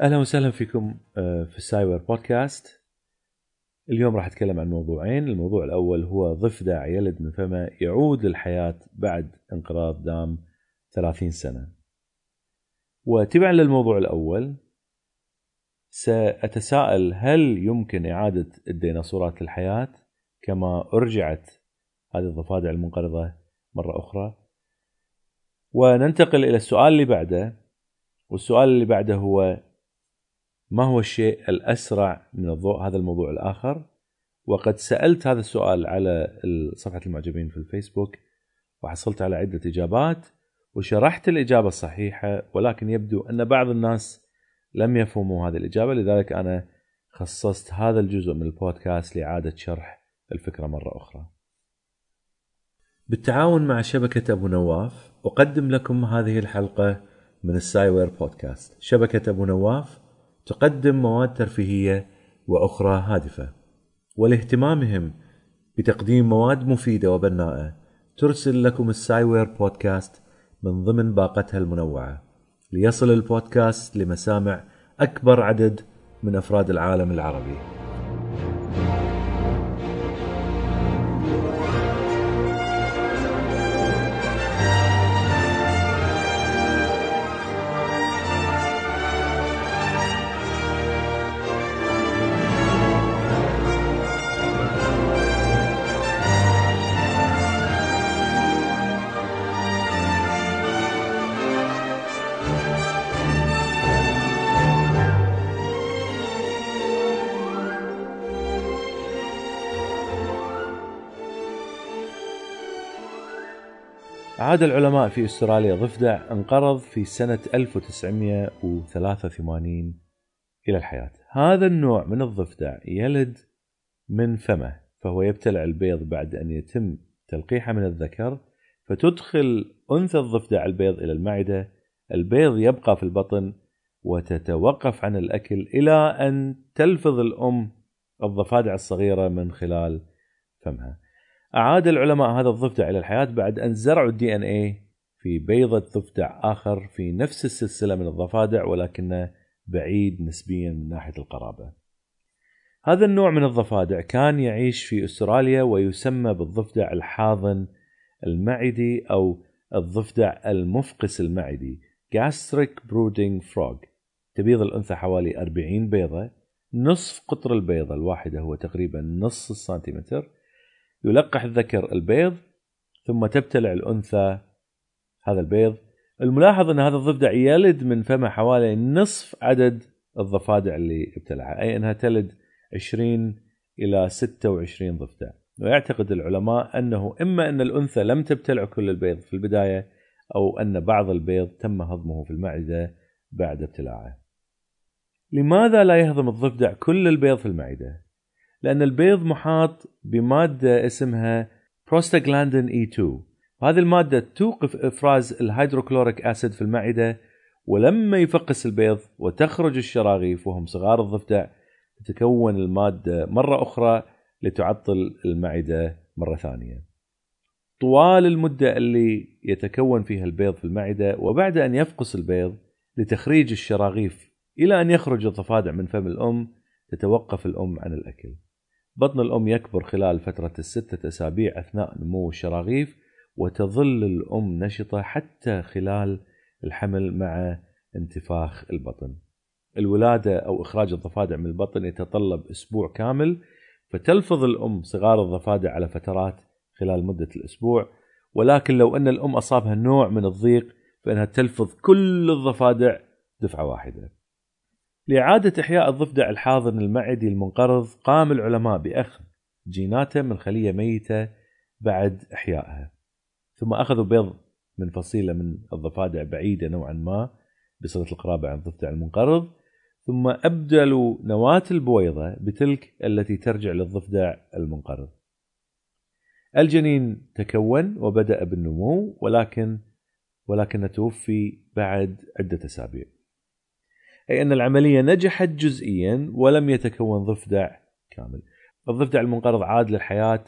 أهلا وسهلا فيكم آه، في السايبر بودكاست. اليوم راح أتكلم عن موضوعين. الموضوع الأول هو ضفدع يلد من فمه يعود للحياة بعد انقراض دام 30 سنة. وتبعا للموضوع الأول سأتساءل هل يمكن إعادة الديناصورات للحياة كما أرجعت هذه الضفادع المنقرضة مرة أخرى. وننتقل إلى السؤال اللي بعده. والسؤال اللي بعده هو ما هو الشيء الأسرع من الضوء هذا الموضوع الآخر وقد سألت هذا السؤال على صفحة المعجبين في الفيسبوك وحصلت على عدة إجابات وشرحت الإجابة الصحيحة ولكن يبدو أن بعض الناس لم يفهموا هذه الإجابة لذلك أنا خصصت هذا الجزء من البودكاست لإعادة شرح الفكرة مرة أخرى. بالتعاون مع شبكة أبو نواف أقدم لكم هذه الحلقة من السايوير بودكاست. شبكة أبو نواف تقدم مواد ترفيهية وأخرى هادفة ولاهتمامهم بتقديم مواد مفيدة وبناءة ترسل لكم السايوير بودكاست من ضمن باقتها المنوعة. ليصل البودكاست لمسامع أكبر عدد من أفراد العالم العربي. عاد العلماء في استراليا ضفدع انقرض في سنة 1983 إلى الحياة. هذا النوع من الضفدع يلد من فمه فهو يبتلع البيض بعد أن يتم تلقيحه من الذكر فتدخل أنثى الضفدع البيض إلى المعدة البيض يبقى في البطن وتتوقف عن الأكل إلى أن تلفظ الأم الضفادع الصغيرة من خلال فمها. أعاد العلماء هذا الضفدع إلى الحياة بعد أن زرعوا الدي إن اي في بيضة ضفدع آخر في نفس السلسلة من الضفادع ولكنه بعيد نسبيا من ناحية القرابة. هذا النوع من الضفادع كان يعيش في أستراليا ويسمى بالضفدع الحاضن المعدي أو الضفدع المفقس المعدي gastric brooding frog تبيض الأنثى حوالي 40 بيضة نصف قطر البيضة الواحدة هو تقريبا نص السنتيمتر يلقح الذكر البيض ثم تبتلع الأنثى هذا البيض. الملاحظ أن هذا الضفدع يلد من فمه حوالي نصف عدد الضفادع اللي ابتلعها أي أنها تلد 20 إلى 26 ضفدع. ويعتقد العلماء أنه إما أن الأنثى لم تبتلع كل البيض في البداية أو أن بعض البيض تم هضمه في المعدة بعد ابتلاعه. لماذا لا يهضم الضفدع كل البيض في المعدة؟ لأن البيض محاط بمادة اسمها prostaglandin E 2 وهذه المادة توقف إفراز ال hydrochloric acid في المعدة ولما يفقس البيض وتخرج الشراغيف وهم صغار الضفدع تتكون المادة مرة أخرى لتعطل المعدة مرة ثانية. طوال المدة اللي يتكون فيها البيض في المعدة وبعد أن يفقس البيض لتخريج الشراغيف إلى أن يخرج الضفادع من فم الأم تتوقف الأم عن الأكل. بطن الأم يكبر خلال فترة الستة أسابيع أثناء نمو الشراغيف وتظل الأم نشطة حتى خلال الحمل مع انتفاخ البطن. الولادة أو إخراج الضفادع من البطن يتطلب أسبوع كامل فتلفظ الأم صغار الضفادع على فترات خلال مدة الأسبوع. ولكن لو أن الأم أصابها نوع من الضيق فإنها تلفظ كل الضفادع دفعة واحدة. لإعادة إحياء الضفدع الحاضن المعدي المنقرض قام العلماء بأخذ جيناته من خلية ميتة بعد إحيائها ثم أخذوا بيض من فصيلة من الضفادع بعيدة نوعا ما بصله القرابة عن الضفدع المنقرض ثم أبدلوا نواة البويضة بتلك التي ترجع للضفدع المنقرض. الجنين تكون وبدأ بالنمو ولكن ولكنه توفي بعد عدة أسابيع. أي أن العملية نجحت جزئيا ولم يتكون ضفدع كامل. الضفدع المنقرض عاد للحياة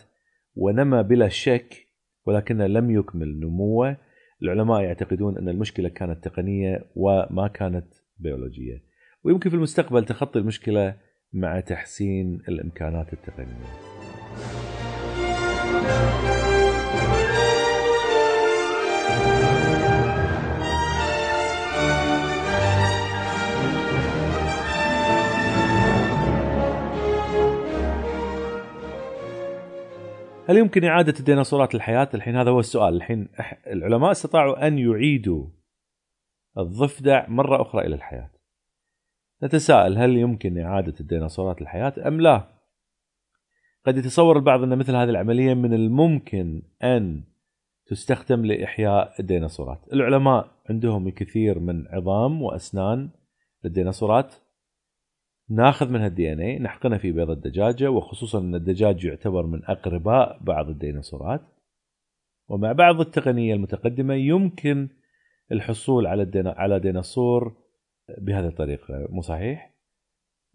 ونمى بلا شك ولكنه لم يكمل نموه. العلماء يعتقدون أن المشكلة كانت تقنية وما كانت بيولوجية. ويمكن في المستقبل تخطي المشكلة مع تحسين الإمكانات التقنية. هل يمكن إعادة الديناصورات للحياة؟ الحين هذا هو السؤال، الحين العلماء استطاعوا أن يعيدوا الضفدع مرة أخرى إلى الحياة. نتساءل هل يمكن إعادة الديناصورات للحياة أم لا؟ قد يتصور البعض أن مثل هذه العملية من الممكن أن تستخدم لإحياء الديناصورات العلماء عندهم الكثير من عظام وأسنان للديناصورات ناخذ منها الدي ان اي نحقنه في بيض الدجاجة وخصوصا إن الدجاج يعتبر من أقرباء بعض الديناصورات. ومع بعض التقنية المتقدمة يمكن الحصول على الدينا على ديناصور بهذه الطريقة. مو صحيح؟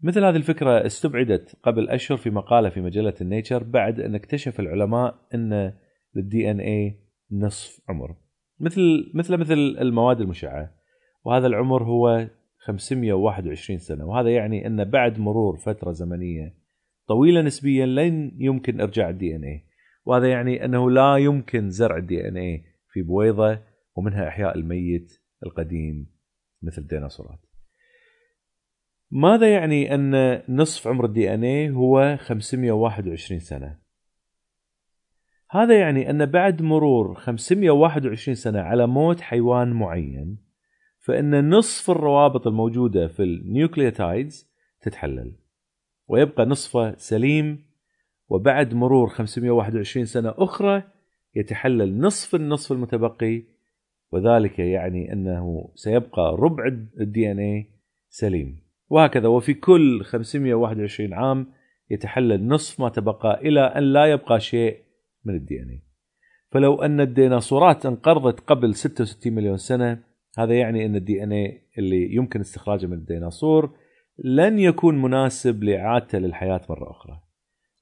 مثل هذه الفكرة استبعدت قبل أشهر في مقالة في مجلة النيتشر بعد أن اكتشف العلماء أن للدي ان اي نصف عمر. مثل مثل مثل المواد المشعة. وهذا العمر هو 521 سنة وهذا يعني إن بعد مرور فترة زمنية طويلة نسبيا لن يمكن إرجاع ال DNA وهذا يعني إنه لا يمكن زرع ال DNA في بويضة ومنها إحياء الميت القديم مثل الديناصورات. ماذا يعني إن نصف عمر ال DNA هو 521 سنة؟ هذا يعني إن بعد مرور 521 سنة على موت حيوان معين فإن نصف الروابط الموجودة في ال nucleotides تتحلل ويبقى نصفه سليم وبعد مرور 521 سنة أخرى يتحلل نصف النصف المتبقي وذلك يعني أنه سيبقى ربع ال DNA سليم. وهكذا وفي كل 521 عام يتحلل نصف ما تبقى إلى أن لا يبقى شيء من ال DNA فلو أن الديناصورات انقرضت قبل 66 مليون سنة هذا يعني إن ال DNA اللي يمكن استخراجه من الديناصور لن يكون مناسب لإعادته للحياة مرة أخرى.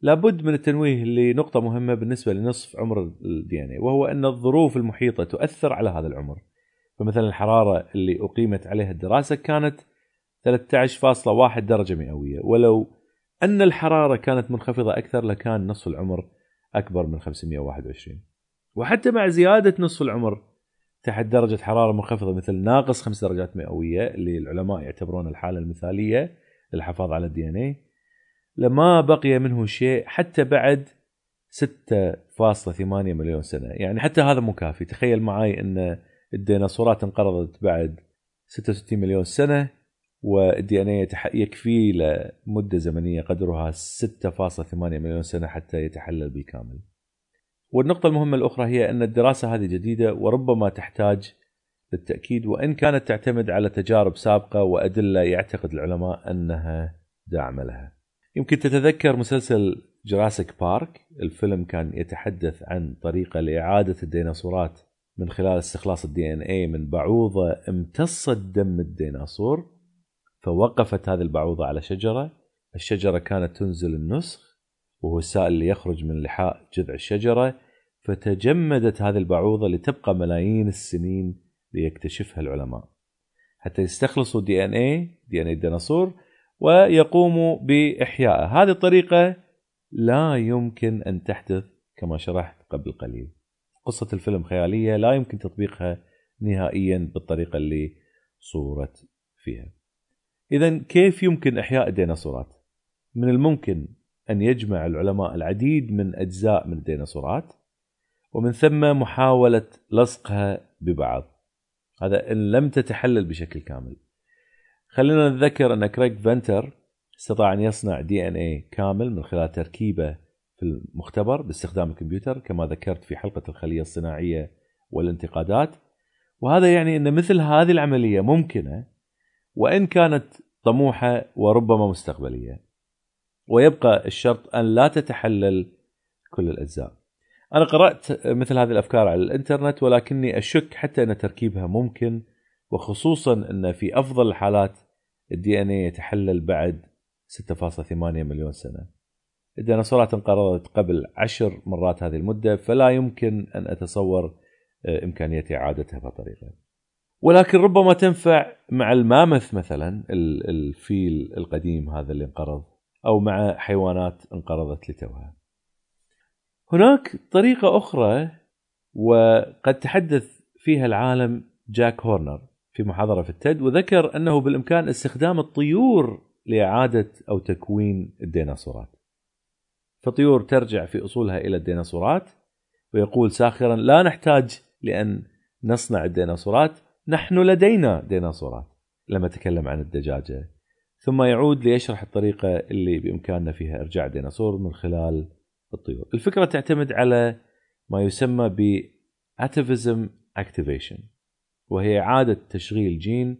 لابد من التنويه لنقطة مهمة بالنسبة لنصف عمر الدي إن اي وهو أن الظروف المحيطة تؤثر على هذا العمر. فمثلا الحرارة اللي أقيمت عليها الدراسة كانت 13.1 درجة مئوية ولو أن الحرارة كانت منخفضة أكثر لكان نصف العمر أكبر من 521. وحتى مع زيادة نصف العمر تحت درجة حرارة منخفضة مثل ناقص 5 درجات مئوية اللي العلماء يعتبرون الحالة المثالية للحفاظ على ال DNA لما بقي منه شيء حتى بعد 6.8 مليون سنة. يعني حتى هذا مو كافي. تخيل معي إن الديناصورات انقرضت بعد 66 مليون سنة وال DNA يكفي لمدة زمنية قدرها 6.8 مليون سنة حتى يتحلل بالكامل والنقطة المهمة الأخرى هي أن الدراسة هذه جديدة وربما تحتاج للتأكيد وإن كانت تعتمد على تجارب سابقة وأدلة يعتقد العلماء أنها داعمة لها. يمكن تتذكر مسلسل Jurassic Park الفيلم كان يتحدث عن طريقة لإعادة الديناصورات من خلال استخلاص ال DNA من بعوضة امتصت دم الديناصور فوقفت هذه البعوضة على شجرة. الشجرة كانت تنزل النسخ وهو السائل اللي يخرج من لحاء جذع الشجرة فتجمدت هذه البعوضة لتبقى ملايين السنين ليكتشفها العلماء. حتى يستخلصوا دي إن اي دي إن اي الديناصور ويقوموا بإحيائه. هذه الطريقة لا يمكن أن تحدث كما شرحت قبل قليل. قصة الفيلم خيالية لا يمكن تطبيقها نهائيا بالطريقة اللي صورت فيها. اذا كيف يمكن إحياء الديناصورات؟ من الممكن أن يجمع العلماء العديد من أجزاء من الديناصورات ومن ثم محاولة لصقها ببعض. هذا إن لم تتحلل بشكل كامل. خلينا نتذكر أن كريك فنتر استطاع أن يصنع دي إن اي كامل من خلال تركيبة في المختبر باستخدام الكمبيوتر كما ذكرت في حلقة الخلية الصناعية والانتقادات. وهذا يعني أن مثل هذه العملية ممكنة وإن كانت طموحة وربما مستقبلية. ويبقى الشرط أن لا تتحلل كل الأجزاء. أنا قرأت مثل هذه الأفكار على الإنترنت ولكني أشك حتى أن تركيبها ممكن وخصوصا أن في أفضل الحالات الدي ان اي يتحلل بعد 6.8 مليون سنة. الديناصورات انقرضت قبل عشر مرات هذه المدة فلا يمكن أن أتصور آه، امكانيه إعادتها بطريقه. ولكن ربما تنفع مع المامث مثلا الفيل القديم هذا اللي انقرض أو مع حيوانات انقرضت لتوها. هناك طريقة أخرى وقد تحدث فيها العالم جاك هورنر في محاضرة في التد وذكر أنه بالإمكان استخدام الطيور لإعادة أو تكوين الديناصورات. فطيور ترجع في أصولها إلى الديناصورات ويقول ساخرا لا نحتاج لأن نصنع الديناصورات نحن لدينا ديناصورات لما تكلم عن الدجاجة ثم يعود ليشرح الطريقة اللي بإمكاننا فيها ارجاع ديناصور من خلال الطيور. الفكرة تعتمد على ما يسمى ب atavism activation وهي إعادة تشغيل جين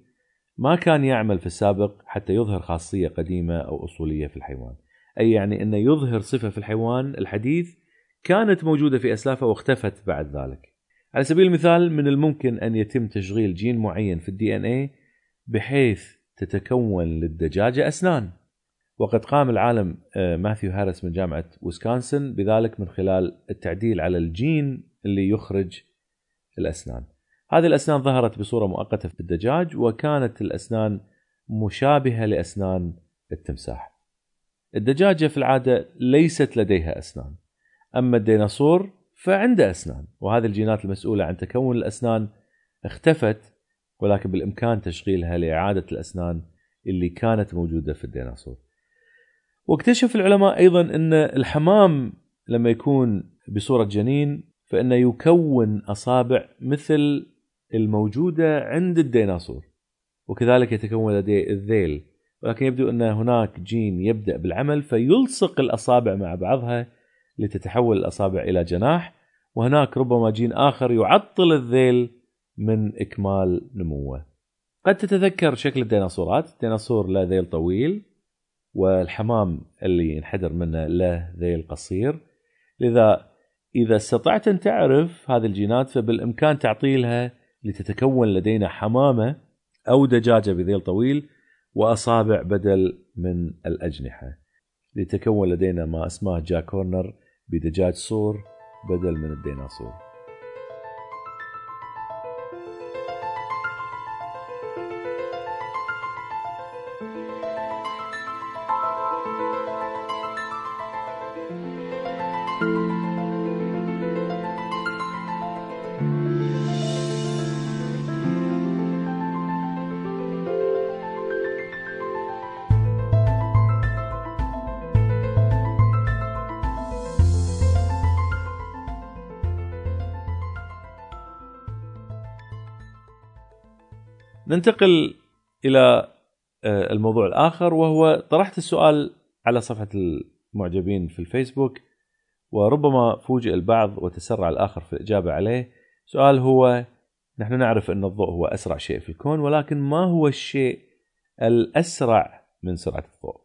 ما كان يعمل في السابق حتى يظهر خاصية قديمة أو أصولية في الحيوان. أي يعني إنه يظهر صفة في الحيوان الحديث كانت موجودة في أسلافه واختفت بعد ذلك. على سبيل المثال من الممكن أن يتم تشغيل جين معين في ال DNA بحيث تتكون للدجاجة أسنان. وقد قام العالم آه، ماثيو هاريس من جامعة ويسكونسن بذلك من خلال التعديل على الجين اللي يخرج الأسنان. هذه الأسنان ظهرت بصورة مؤقتة في الدجاج وكانت الأسنان مشابهة لأسنان التمساح. الدجاجة في العادة ليست لديها أسنان أما الديناصور فعنده أسنان وهذه الجينات المسؤولة عن تكون الأسنان اختفت ولكن بالإمكان تشغيلها لإعادة الأسنان اللي كانت موجودة في الديناصور. واكتشف العلماء أيضا أن الحمام لما يكون بصورة جنين فإنه يكون أصابع مثل الموجودة عند الديناصور وكذلك يتكون لديه الذيل. ولكن يبدو أن هناك جين يبدأ بالعمل فيلصق الأصابع مع بعضها لتتحول الأصابع إلى جناح وهناك ربما جين آخر يعطل الذيل من إكمال نموه. قد تتذكر شكل الديناصورات، الديناصور له ذيل طويل والحمام اللي ينحدر منه له ذيل قصير. لذا إذا استطعت أن تعرف هذه الجينات فبالإمكان تعطيلها لتتكون لدينا حمامة أو دجاجة بذيل طويل وأصابع بدل من الأجنحة لتكون لدينا ما أسماه جاك كورنر بدجاج صور بدل من الديناصور ننتقل إلى آه، الموضوع الآخر وهو طرحت السؤال على صفحة المعجبين في الفيسبوك وربما فوجئ البعض وتسرع الآخر في الإجابة عليه. سؤال هو نحن نعرف أن الضوء هو أسرع شيء في الكون ولكن ما هو الشيء الأسرع من سرعة الضوء؟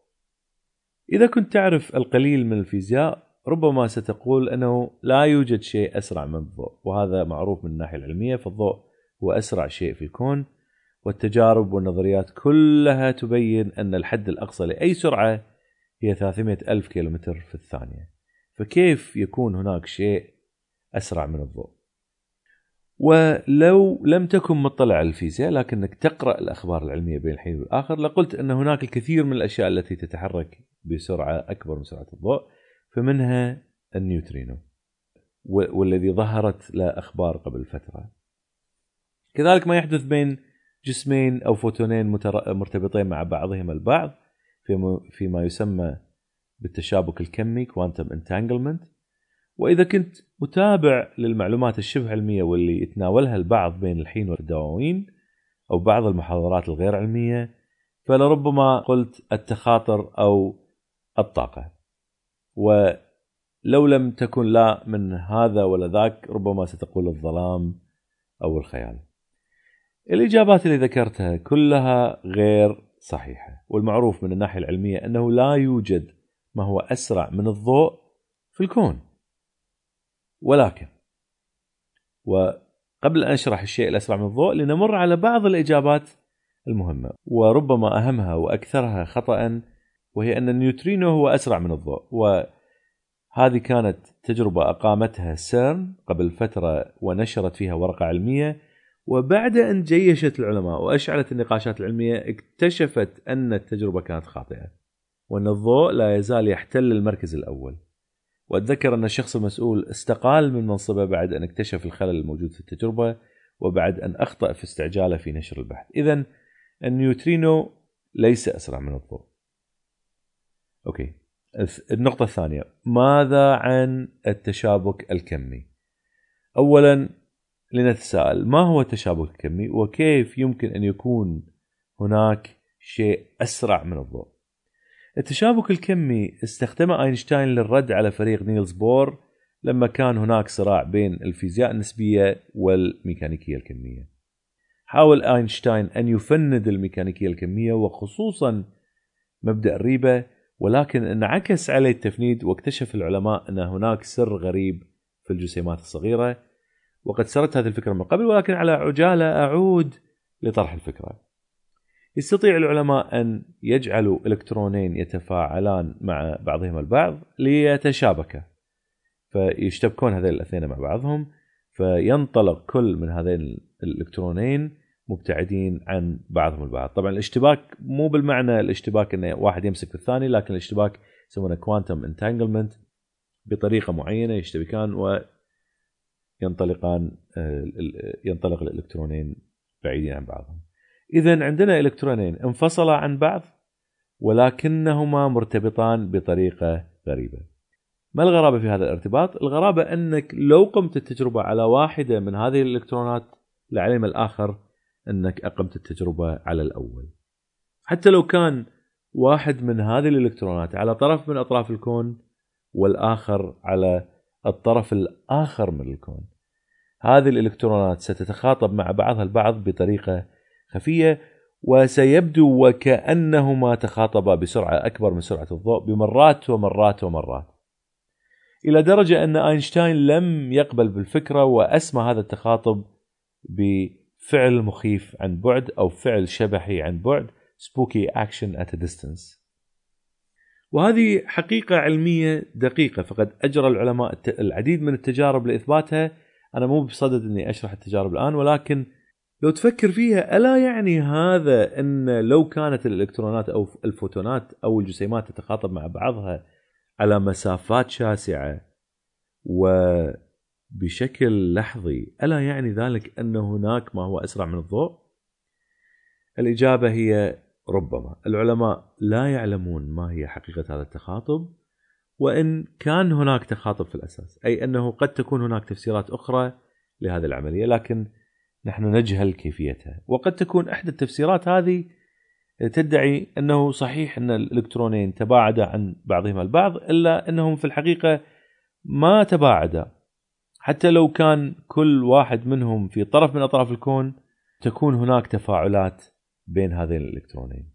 إذا كنت تعرف القليل من الفيزياء ربما ستقول أنه لا يوجد شيء أسرع من الضوء وهذا معروف من الناحية العلمية فالضوء هو أسرع شيء في الكون. والتجارب والنظريات كلها تبين أن الحد الأقصى لأي سرعة هي 300 ألف كيلومتر في الثانية. فكيف يكون هناك شيء أسرع من الضوء؟ ولو لم تكن مطلع على الفيزياء لكنك تقرأ الأخبار العلمية بين الحين والآخر لقلت أن هناك الكثير من الأشياء التي تتحرك بسرعة أكبر من سرعة الضوء فمنها النيوترينو والذي ظهرت له أخبار قبل فترة. كذلك ما يحدث بين جسمين أو فوتونين مرتبطين مع بعضهما البعض فيما يسمى بالتشابك الكمي quantum entanglement وإذا كنت متابع للمعلومات الشبه علمية واللي يتناولها البعض بين الحين في الدواوين أو بعض المحاضرات الغير علمية فلربما قلت التخاطر أو الطاقة و لو لم تكن لا من هذا ولا ذاك ربما ستقول الظلام أو الخيال. الإجابات اللي ذكرتها كلها غير صحيحة، والمعروف من الناحية العلمية أنه لا يوجد ما هو أسرع من الضوء في الكون. ولكن وقبل أن أشرح الشيء الأسرع من الضوء لنمر على بعض الإجابات المهمة وربما أهمها وأكثرها خطأ وهي أن النيوترينو هو أسرع من الضوء وهذه كانت تجربة أقامتها سيرن قبل فترة ونشرت فيها ورقة علمية وبعد أن جيشت العلماء وأشعلت النقاشات العلمية اكتشفت أن التجربة كانت خاطئة وأن الضوء لا يزال يحتل المركز الأول. وأتذكر أن الشخص المسؤول استقال من منصبه بعد أن اكتشف الخلل الموجود في التجربة وبعد أن أخطأ في استعجاله في نشر البحث. اذا النيوترينو ليس أسرع من الضوء. okay. النقطة الثانية. ماذا عن التشابك الكمي؟ اولا لنتساءل ما هو التشابك الكمي وكيف يمكن أن يكون هناك شيء أسرع من الضوء؟ التشابك الكمي استخدمه أينشتاين للرد على فريق نيلز بور لما كان هناك صراع بين الفيزياء النسبية والميكانيكية الكمية. حاول أينشتاين أن يفند الميكانيكية الكمية وخصوصا مبدأ الريبة ولكن انعكس عليه التفنيد واكتشف العلماء أن هناك سر غريب في الجسيمات الصغيرة وقد سردت هذه الفكرة من قبل ولكن على عجالة أعود لطرح الفكرة. يستطيع العلماء أن يجعلوا إلكترونين يتفاعلان مع بعضهما البعض ليتشابكا. فيشتبكون هذين الأثنين مع بعضهم فينطلق كل من هذين الإلكترونين مبتعدين عن بعضهم البعض طبعا الاشتباك مو بالمعنى الاشتباك إنه واحد يمسك الثاني لكن الاشتباك يسمونه كوانتم انتانجلمنت بطريقة معينة يشتبكان وينطلقان آه، ينطلق الإلكترونين بعيدين عن بعضهم اذا عندنا إلكترونين انفصلا عن بعض ولكنهما مرتبطان بطريقة غريبة ما الغرابة في هذا الارتباط الغرابة أنك لو قمت التجربة على واحدة من هذه الإلكترونات لعلم الآخر أنك أقمت التجربة على الأول. حتى لو كان واحد من هذه الإلكترونات على طرف من أطراف الكون والآخر على الطرف الآخر من الكون. هذه الإلكترونات ستتخاطب مع بعضها البعض بطريقة خفية وسيبدو وكأنهما تخاطبا بسرعة أكبر من سرعة الضوء بمرات ومرات ومرات. إلى درجة أن أينشتاين لم يقبل بالفكرة وأسمى هذا التخاطب بفعل مخيف عن بعد أو فعل شبحي عن بعد spooky action at a distance وهذه حقيقة علمية دقيقة فقد أجرى العلماء العديد من التجارب لإثباتها أنا مو بصدد أني أشرح التجارب الآن ولكن لو تفكر فيها ألا يعني هذا أن لو كانت الإلكترونات أو الفوتونات أو الجسيمات تتخاطب مع بعضها على مسافات شاسعة و بشكل لحظي ألا يعني ذلك إن هناك ما هو أسرع من الضوء؟ الإجابة هي ربما. العلماء لا يعلمون ما هي حقيقة هذا التخاطب. وإن كان هناك تخاطب في الأساس أي أنه قد تكون هناك تفسيرات أخرى لهذه العملية لكن نحن نجهل كيفيتها. وقد تكون إحدى التفسيرات هذه تدعي أنه صحيح أن الالكترونين تباعدا عن بعضهما البعض إلا أنهم في الحقيقة ما تباعدا. حتى لو كان كل واحد منهم في طرف من أطراف الكون تكون هناك تفاعلات بين هذين الالكترونين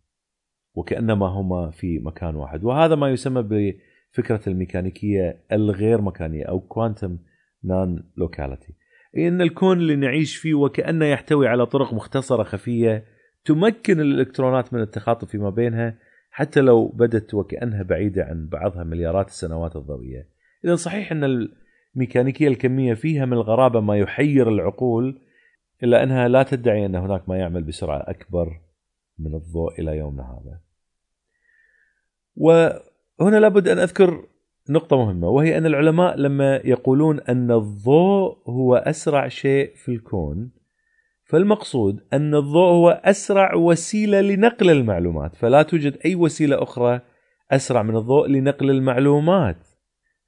وكأنما هما في مكان واحد. وهذا ما يسمى بفكره الميكانيكية الغير مكانيه أو quantum non-locality اي إن الكون اللي نعيش فيه وكأنه يحتوي على طرق مختصرة خفية تمكن الإلكترونات من التخاطب فيما بينها حتى لو بدت وكأنها بعيدة عن بعضها مليارات السنوات الضوئية. إذا صحيح إن الميكانيكية الكمية فيها من الغرابة ما يحير العقول إلا أنها لا تدعي أن هناك ما يعمل بسرعة أكبر من الضوء إلى يومنا هذا. وهنا لابد أن أذكر نقطة مهمة وهي أن العلماء لما يقولون أن الضوء هو أسرع شيء في الكون فالمقصود أن الضوء هو أسرع وسيلة لنقل المعلومات فلا توجد أي وسيلة أخرى أسرع من الضوء لنقل المعلومات.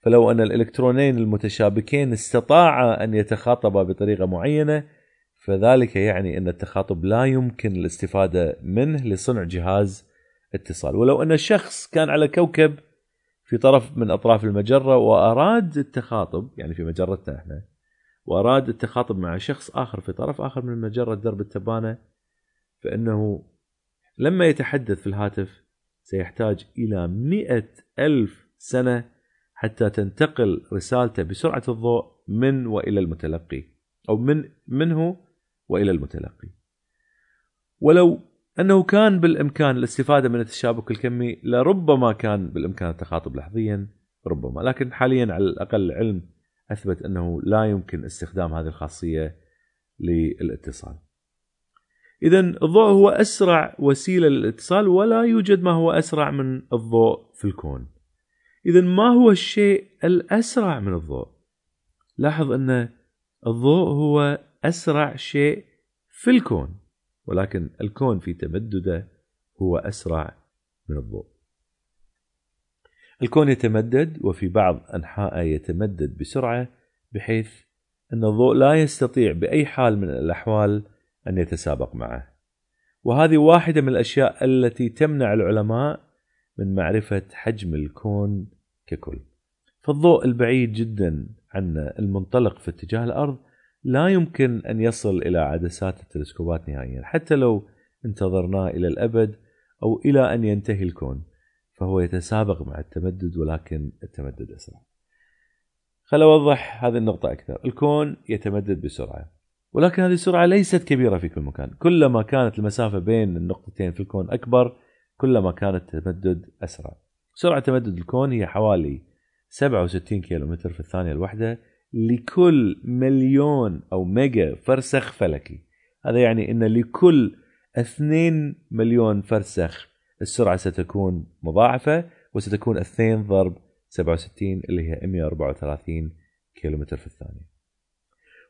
فلو أن الإلكترونين المتشابكين استطاعا أن يتخاطبا بطريقة معينة فذلك يعني أن التخاطب لا يمكن الاستفادة منه لصنع جهاز اتصال. ولو أن الشخص كان على كوكب في طرف من أطراف المجرة وأراد التخاطب يعني في مجرتنا إحنا وأراد التخاطب مع شخص آخر في طرف آخر من مجره درب التبانة فإنه لما يتحدث في الهاتف سيحتاج إلى مئة ألف سنة حتى تنتقل رسالته بسرعة الضوء من وإلى المتلقي أو من منه وإلى المتلقي. ولو أنه كان بالإمكان الاستفادة من التشابك الكمي لربما كان بالإمكان التخاطب لحظيا ربما. لكن حاليا على الأقل علم أثبت أنه لا يمكن استخدام هذه الخاصية للاتصال. إذا الضوء هو أسرع وسيلة للاتصال ولا يوجد ما هو أسرع من الضوء في الكون. إذا ما هو الشيء الأسرع من الضوء؟ لاحظ أن الضوء هو أسرع شيء في الكون. ولكن الكون في تمدده هو أسرع من الضوء. الكون يتمدد وفي بعض أنحائه يتمدد بسرعة بحيث أن الضوء لا يستطيع بأي حال من الأحوال أن يتسابق معه. وهذه واحدة من الأشياء التي تمنع العلماء من معرفة حجم الكون ككل. فالضوء البعيد جدا عنا المنطلق في اتجاه الأرض لا يمكن أن يصل إلى عدسات التلسكوبات نهائيا حتى لو انتظرناه إلى الأبد أو إلى أن ينتهي الكون فهو يتسابق مع التمدد ولكن التمدد أسرع. خل أوضح هذه النقطة أكثر. الكون يتمدد بسرعة ولكن هذه السرعة ليست كبيرة في كل مكان. كلما كانت المسافة بين النقطتين في الكون أكبر كلما كان التمدد أسرع. سرعة تمدد الكون هي حوالي 67 كيلومتر في الثانية الواحدة لكل مليون أو ميجا فرسخ فلكي. هذا يعني أن لكل 2 مليون فرسخ السرعة ستكون مضاعفة وستكون 2 ضرب 67 اللي هي 134 كيلومتر في الثانية.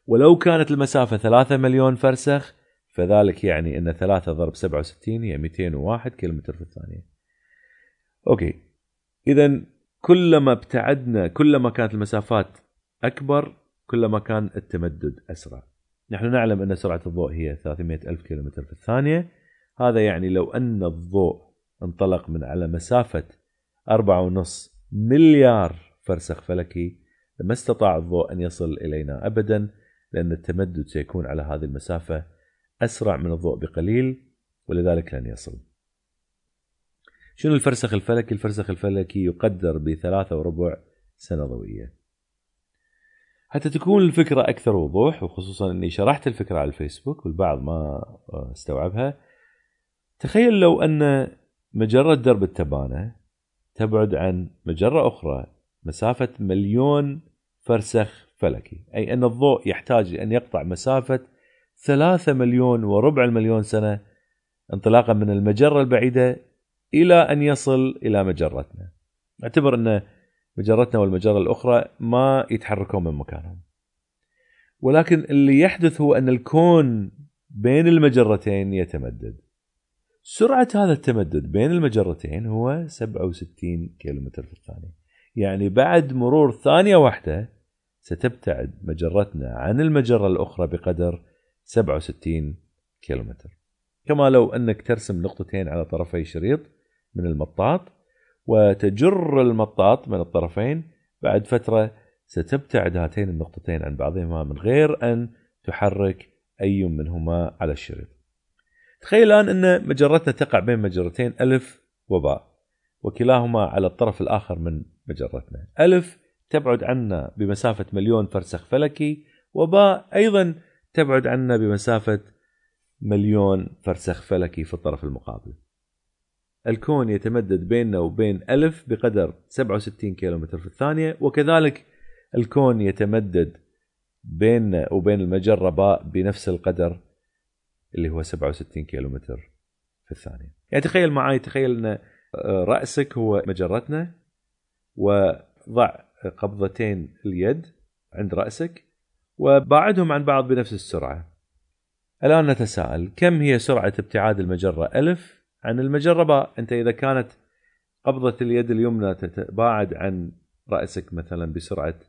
ولو كانت المسافة 3 مليون فرسخ فذلك يعني أن 3 ضرب 67 هي 201 كيلومتر في الثانية. أوكي. إذا كلما ابتعدنا كلما كانت المسافات أكبر كلما كان التمدد أسرع. نحن نعلم أن سرعة الضوء هي 300 ألف كيلومتر في الثانية. هذا يعني لو أن الضوء انطلق من على مسافة 4.5 مليار فرسخ فلكي لما استطاع الضوء أن يصل إلينا أبدا لأن التمدد سيكون على هذه المسافة أسرع من الضوء بقليل ولذلك لن يصل. شنو الفرسخ الفلكي؟ الفرسخ الفلكي يقدر بثلاثة وربع سنة ضوئية. حتى تكون الفكرة أكثر وضوح وخصوصا أني شرحت الفكرة على الفيسبوك والبعض ما استوعبها. تخيل لو أن مجرة درب التبانة تبعد عن مجرة أخرى مسافة مليون فرسخ فلكي. أي أن الضوء يحتاج أن يقطع مسافة ثلاثة مليون وربع المليون سنة انطلاقا من المجرة البعيدة إلى أن يصل إلى مجرتنا. أعتبر أن مجرتنا والمجرة الأخرى ما يتحركون من مكانهم. ولكن اللي يحدث هو أن الكون بين المجرتين يتمدد. سرعة هذا التمدد بين المجرتين هو 67 كيلومتر في الثانية. يعني بعد مرور ثانية واحدة ستبتعد مجرتنا عن المجرة الأخرى بقدر 67 كيلومتر. كما لو أنك ترسم نقطتين على طرفي شريط من المطاط وتجر المطاط من الطرفين. بعد فترة ستبتعد هاتين النقطتين عن بعضهما من غير أن تحرك أي منهما على الشريط. تخيل الآن أن مجرتنا تقع بين مجرتين ألف وباء وكلاهما على الطرف الآخر من مجرتنا. ألف تبعد عنا بمسافة مليون فرسخ فلكي وباء أيضا تبعد عنا بمسافة مليون فرسخ فلكي في الطرف المقابل. الكون يتمدد بيننا وبين ألف بقدر 67 كيلومتر في الثانية وكذلك الكون يتمدد بيننا وبين المجرة باء بنفس القدر اللي هو 67 كيلومتر في الثانية. يعني تخيل معي تخيل أن رأسك هو مجرتنا وضع قبضتين اليد عند رأسك وباعدهم عن بعض بنفس السرعة. الآن نتساءل كم هي سرعة ابتعاد المجرة ألف عن المجرة باء أنت إذا كانت قبضة اليد اليمنى تتباعد عن رأسك مثلا بسرعة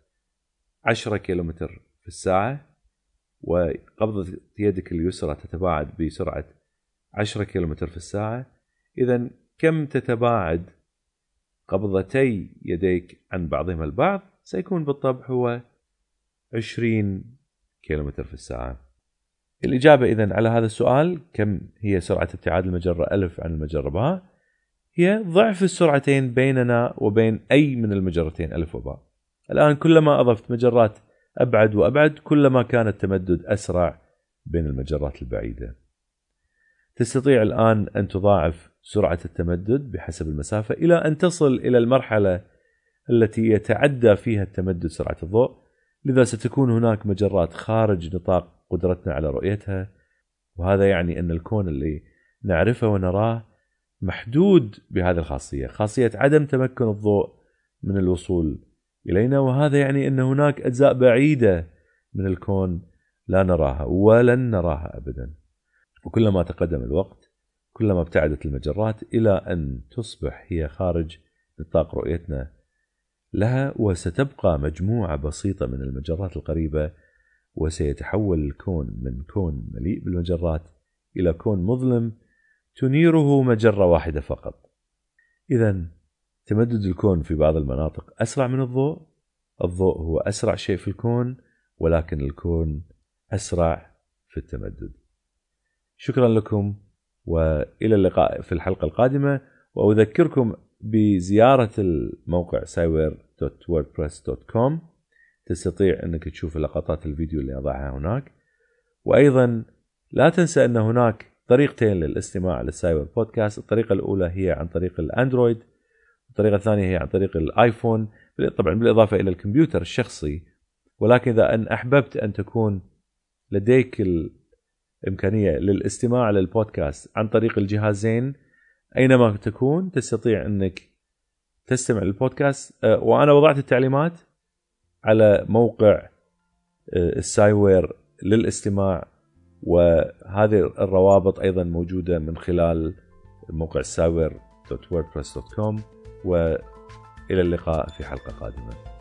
10 كيلومتر في الساعة وقبضة يدك اليسرى تتباعد بسرعة 10 كيلومتر في الساعة إذا كم تتباعد قبضتي يديك عن بعضهما البعض؟ سيكون بالطبع هو 20 كيلومتر في الساعة. الإجابة إذا على هذا السؤال كم هي سرعة ابتعاد المجرة؟ ألف عن المجرة باء. هي ضعف السرعتين بيننا وبين أي من المجرتين ألف وباء. الآن كلما أضفت مجرات أبعد وأبعد كلما كان التمدد أسرع بين المجرات البعيدة. تستطيع الآن أن تضاعف سرعة التمدد بحسب المسافة إلى أن تصل إلى المرحلة التي يتعدى فيها التمدد سرعة الضوء. لذا ستكون هناك مجرات خارج نطاق قدرتنا على رؤيتها. وهذا يعني أن الكون اللي نعرفه ونراه محدود بهذه الخاصية خاصية عدم تمكن الضوء من الوصول إلينا. وهذا يعني أن هناك أجزاء بعيدة من الكون لا نراها ولن نراها أبدا. وكلما تقدم الوقت كلما ابتعدت المجرات إلى أن تصبح هي خارج نطاق رؤيتنا لها وستبقى مجموعة بسيطة من المجرات القريبة وسيتحول الكون من كون مليء بالمجرات إلى كون مظلم تنيره مجرة واحدة فقط. إذا تمدد الكون في بعض المناطق أسرع من الضوء، الضوء هو أسرع شيء في الكون ولكن الكون أسرع في التمدد. شكرا لكم وإلى اللقاء في الحلقة القادمة وأذكركم بزيارة الموقع cywer.wordpress.com تستطيع أنك تشوف لقطات الفيديو اللي أضعها هناك. وأيضا لا تنسى أن هناك طريقتين للاستماع للسايبر بودكاست. الطريقة الأولى هي عن طريق الأندرويد الطريقة الثانية هي عن طريق الآيفون طبعا بالإضافة إلى الكمبيوتر الشخصي. ولكن إذا أن أحببت أن تكون لديك الإمكانية للاستماع للبودكاست عن طريق الجهازين أينما تكون تستطيع أنك تستمع للبودكاست. أه، وأنا وضعت التعليمات على موقع أه، السايوير للاستماع وهذه الروابط أيضا موجودة من خلال موقع السايوير dot WordPress dot com وإلى اللقاء في حلقة قادمة.